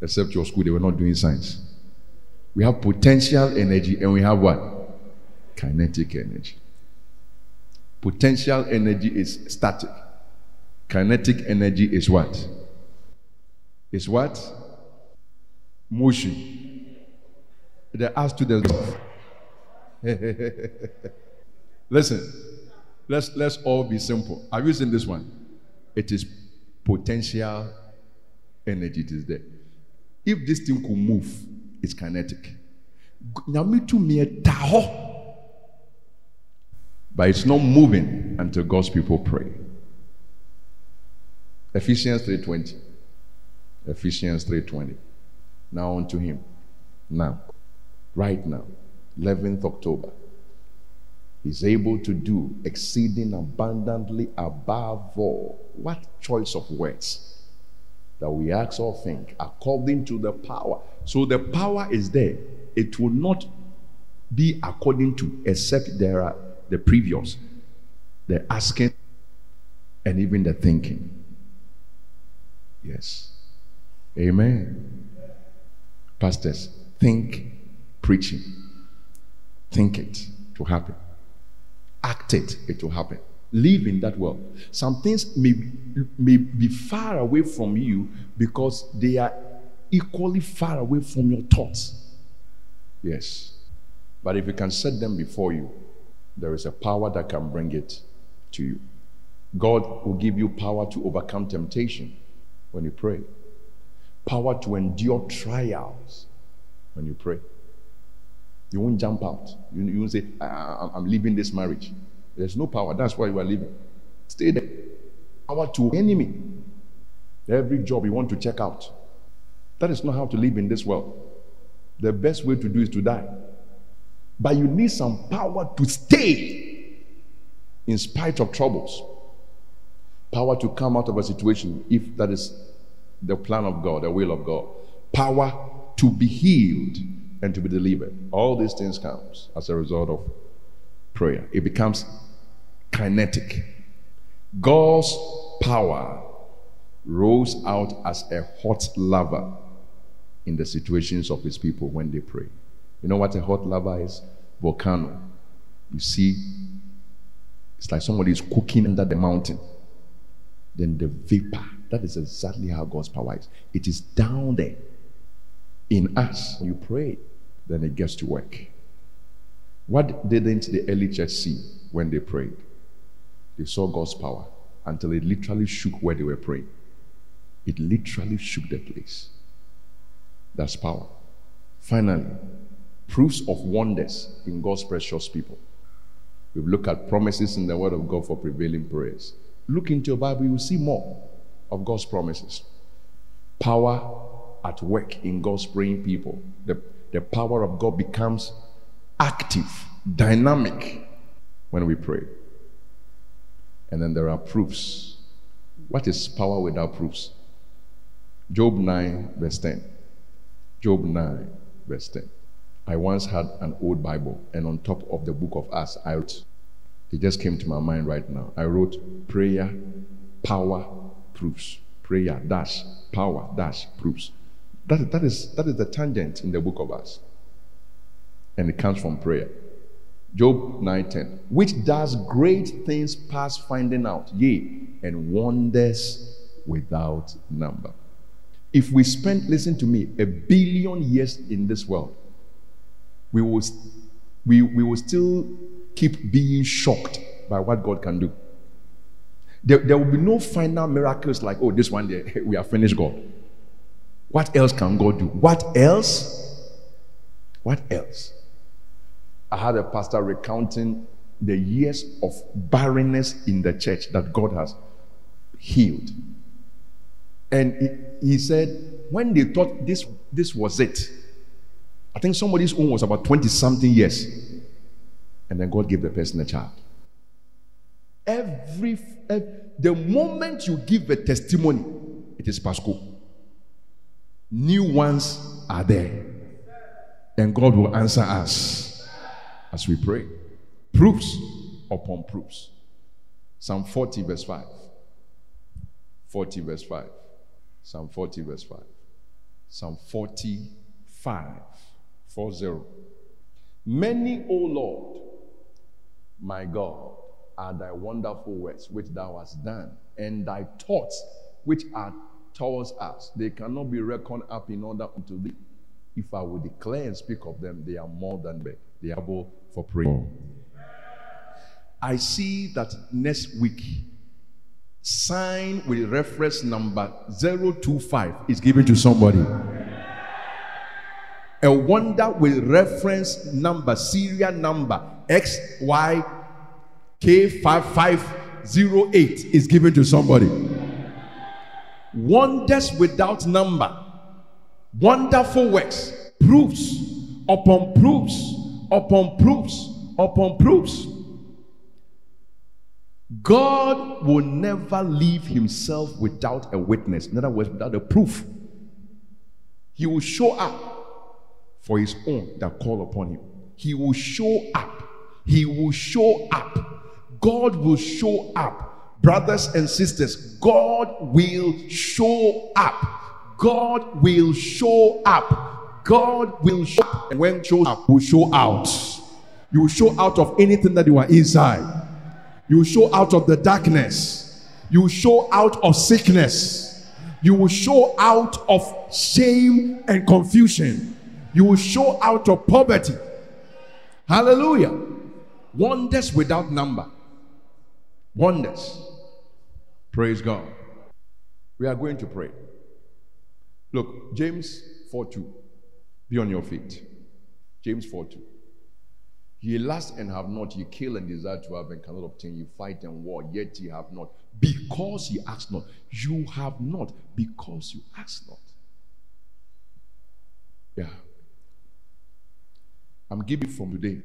Except your school, they were not doing science. We have potential energy and we have what? Kinetic energy. Potential energy is static. Kinetic energy is what? Is what? Motion. They ask to the [laughs] Listen, let's let's all be simple. Have you seen this one? It is potential energy. It is there. If this thing could move, it's kinetic. But it's not moving until God's people pray. Ephesians 3:20. Ephesians 3:20. Now unto him. Now. Right now. 11th October. He's able to do exceeding abundantly above all. What choice of words that we ask or think according to the power. So the power is there. It will not be according to, except there are the previous, the asking, and even the thinking. Yes. Amen. Pastors, think preaching. Think it to happen. Act it, it will happen. Live in that world. Some things may, may be far away from you because they are equally far away from your thoughts. Yes. But if you can set them before you, there is a power that can bring it to you. God will give you power to overcome temptation when you pray, power to endure trials when you pray. You won't jump out. You, you won't say, I, am leaving this marriage. There's no power. That's why you are leaving. Stay there. Power to enemy. Every job you want to check out. That is not how to live in this world. The best way to do is to die. But you need some power to stay in spite of troubles. Power to come out of a situation if that is the plan of God, the will of God. Power to be healed and to be delivered. All these things comes as a result of prayer. It becomes kinetic. God's power rose out as a hot lava in the situations of his people when they pray. You know what a hot lava is? Volcano. You see, it's like somebody is cooking under the mountain. Then the vapor. That is exactly how God's power is. It is down there in us. You pray then it gets to work. What didn't the early church see when they prayed? They saw God's power until it literally shook where they were praying. It literally shook the place. That's power. Finally, proofs of wonders in God's precious people. We've looked at promises in the Word of God for prevailing prayers. Look into your Bible, you will see more of God's promises. Power at work in God's praying people. The the power of God becomes active, dynamic when we pray. And then there are proofs. What is power without proofs? Job 9, verse 10. Job 9, verse 10. I once had an old Bible, and on top of the book of Acts, I wrote, it just came to my mind right now. I wrote prayer, power, proofs. Prayer, dash, power, dash, proofs. That, that, is, that is the tangent in the book of us. And it comes from prayer. Job 9:10, which does great things past finding out, yea, and wonders without number. If we spend, listen to me, a billion years in this world, we will, we, we will still keep being shocked by what God can do. There, there will be no final miracles like, oh, this one [laughs] we have finished God. What else can God do? What else? What else? I had a pastor recounting the years of barrenness in the church that God has healed. And he, he said, when they thought this, this was it, I think somebody's own was about 20 something years. And then God gave the person a child. Every, ev- the moment you give a testimony, it is Pasco. New ones are there. And God will answer us as we pray. Proofs upon proofs. Psalm 40, verse 5. 40, verse 5. Psalm 40, verse 5. Psalm 45, 40. Many, O Lord, my God, are thy wonderful works which thou hast done, and thy thoughts which are towards us. They cannot be reckoned up in order unto thee. If I will declare and speak of them, they are more than. They are able for prayer. I see that next week, sign with reference number 025 is given to somebody. A wonder with reference number, serial number XYK5508 is given to somebody. Wonders without number, wonderful works, proofs upon proofs upon proofs upon proofs. God will never leave himself without a witness. In other words, without a proof. He will show up for his own that call upon him. He will show up. He will show up. God will show up. Brothers and sisters, God will show up. God will show up. God will show up. And when shows up, will show out. You will show out of anything that you are inside. You will show out of the darkness. You will show out of sickness. You will show out of shame and confusion. You will show out of poverty. Hallelujah. Wonders without number. Wonders. Praise God. We are going to pray. Look, James 4 2. Be on your feet. James 4 2. Ye lust and have not, ye kill and desire to have and cannot obtain, ye fight and war, yet ye have not, because ye ask not. You have not, because you ask not. Yeah. I'm giving from today.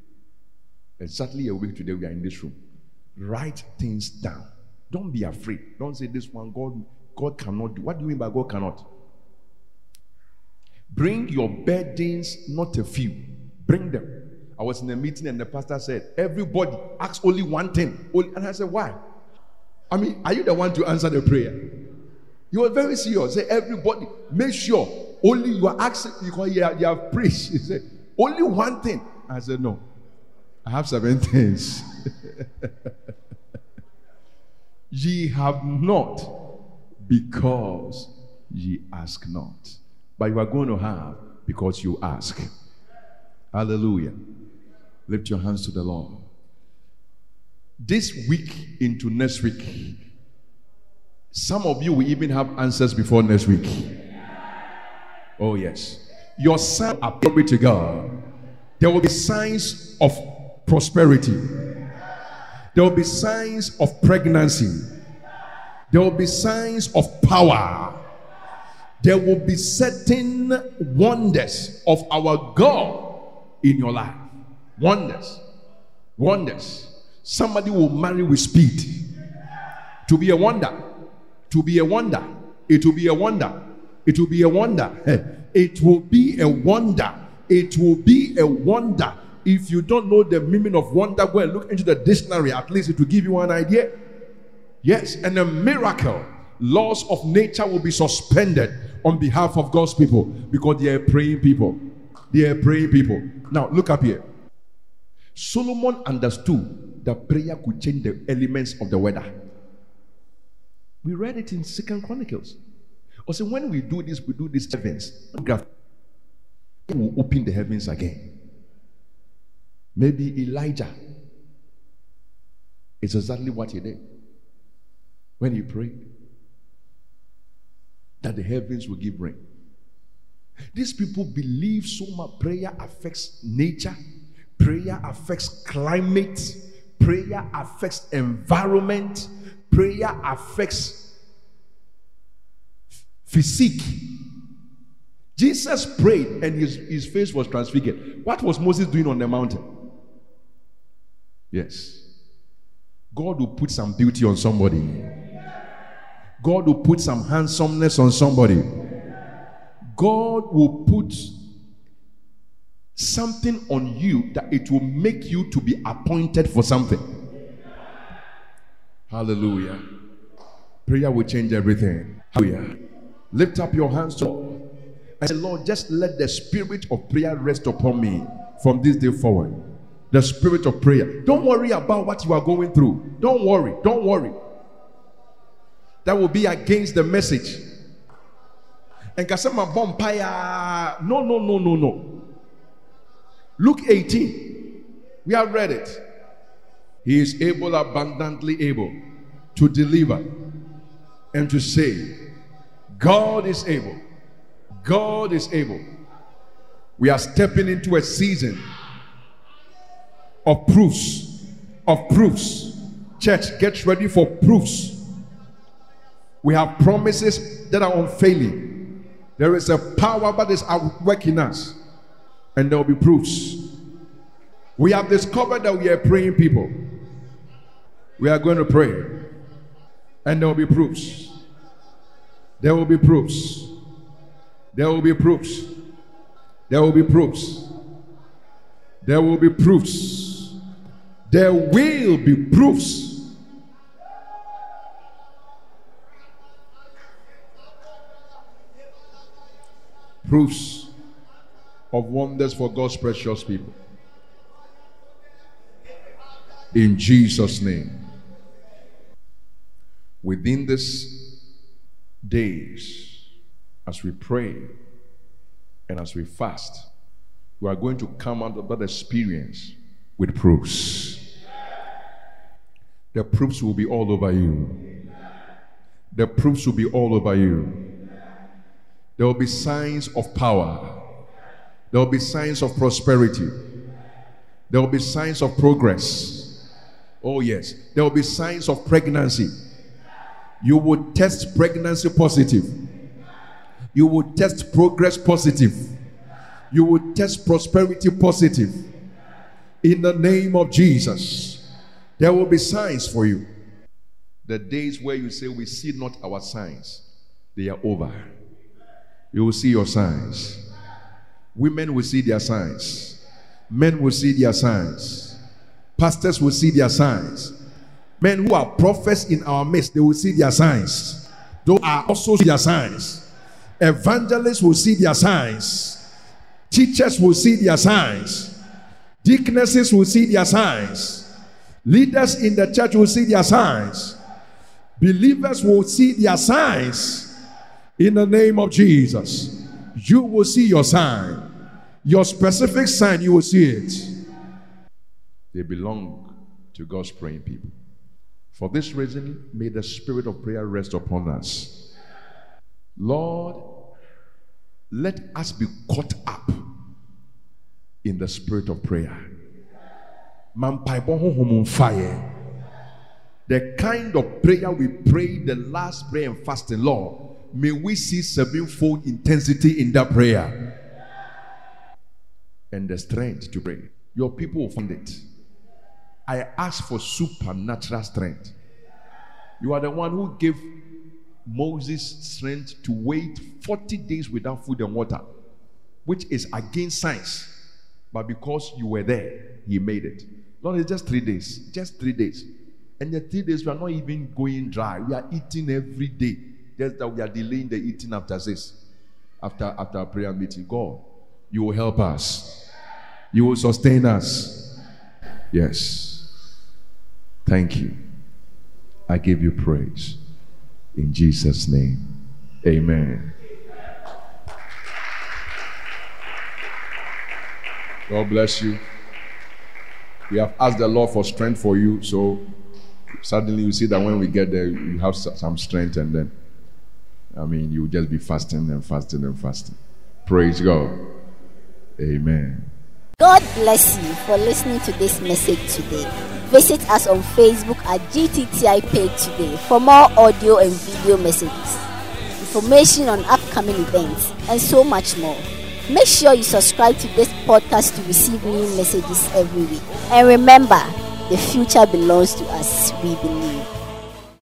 Exactly a week today, we are in this room. Write things down. Don't be afraid. Don't say this one, God, God cannot do. What do you mean by God cannot? Bring your burdens, not a few. Bring them. I was in a meeting and the pastor said, Everybody ask only one thing. And I said, Why? I mean, are you the one to answer the prayer? You were very serious. Say, Everybody, make sure only you are asking because you you have preached. He said, Only one thing. I said, No. I have seven [laughs] things. ye have not because ye ask not. But you are going to have because you ask. Hallelujah. Lift your hands to the Lord. This week into next week, some of you will even have answers before next week. Oh, yes. Your son are glory to God. There will be signs of prosperity. There will be signs of pregnancy. There will be signs of power. There will be certain wonders of our God in your life. Wonders. Wonders. Somebody will marry with speed. To be a wonder. To be a wonder. It will be a wonder. It will be a wonder. It will be a wonder. It will be a wonder. If you don't know the meaning of wonder, go and look into the dictionary. At least it will give you an idea. Yes, and a miracle. Laws of nature will be suspended on behalf of God's people because they are praying people. They are praying people. Now, look up here. Solomon understood that prayer could change the elements of the weather. We read it in Second Chronicles. Also, when we do this, we do these heavens. It will open the heavens again. Maybe Elijah. It's exactly what he did when he prayed that the heavens will give rain. These people believe so much prayer affects nature, prayer affects climate, prayer affects environment, prayer affects physique. Jesus prayed and his, his face was transfigured. What was Moses doing on the mountain? Yes. God will put some beauty on somebody. God will put some handsomeness on somebody. God will put something on you that it will make you to be appointed for something. Hallelujah. Prayer will change everything. Hallelujah. Lift up your hands to. And say, Lord, just let the spirit of prayer rest upon me from this day forward. The spirit of prayer. Don't worry about what you are going through. Don't worry. Don't worry. That will be against the message. And Kasama Bompire. No, no, no, no, no. Luke 18. We have read it. He is able, abundantly able to deliver and to save. God is able. God is able. We are stepping into a season of proofs. Of proofs. Church, get ready for proofs. We have promises that are unfailing. There is a power that is at work in us, and there will be proofs. We have discovered that we are praying people. We are going to pray, and there will be proofs. There will be proofs. There will be proofs. There will be proofs. There will be proofs. There will be proofs. Proofs of wonders for God's precious people. In Jesus' name. Within these days, as we pray and as we fast, we are going to come out of that experience with proofs. The proofs will be all over you. The proofs will be all over you. There will be signs of power. There will be signs of prosperity. There will be signs of progress. Oh, yes. There will be signs of pregnancy. You will test pregnancy positive. You will test progress positive. You will test prosperity positive. In the name of Jesus, there will be signs for you. The days where you say, We see not our signs, they are over. You will see your signs. Women will see their signs. Men will see their signs. Pastors will see their signs. Men who are prophets in our midst, they will see their signs. Those are also their signs. Evangelists will see their signs. Teachers will see their signs. Deaconesses will see their signs. Leaders in the church will see their signs. Believers will see their signs. In the name of Jesus, you will see your sign. Your specific sign, you will see it. They belong to God's praying people. For this reason, may the spirit of prayer rest upon us. Lord, let us be caught up in the spirit of prayer. The kind of prayer we pray, the last prayer and fasting, Lord, may we see sevenfold intensity in that prayer and the strength to pray. Your people will find it. I ask for supernatural strength. You are the one who gave Moses strength to wait 40 days without food and water, which is against science. But because you were there, he made it. Lord, it's just three days. Just three days. And the three days, we are not even going dry. We are eating every day. Just that we are delaying the eating after this, after, after our prayer meeting. God, you will help us. You will sustain us. Yes. Thank you. I give you praise. In Jesus' name. Amen. God bless you. We have asked the Lord for strength for you, so suddenly you see that when we get there, you have some strength, and then, I mean, you just be fasting and fasting and fasting. Praise God. Amen. God bless you for listening to this message today. Visit us on Facebook at GTTI page today for more audio and video messages, information on upcoming events, and so much more. Make sure you subscribe to this podcast to receive new messages every week. And remember, the future belongs to us. We believe.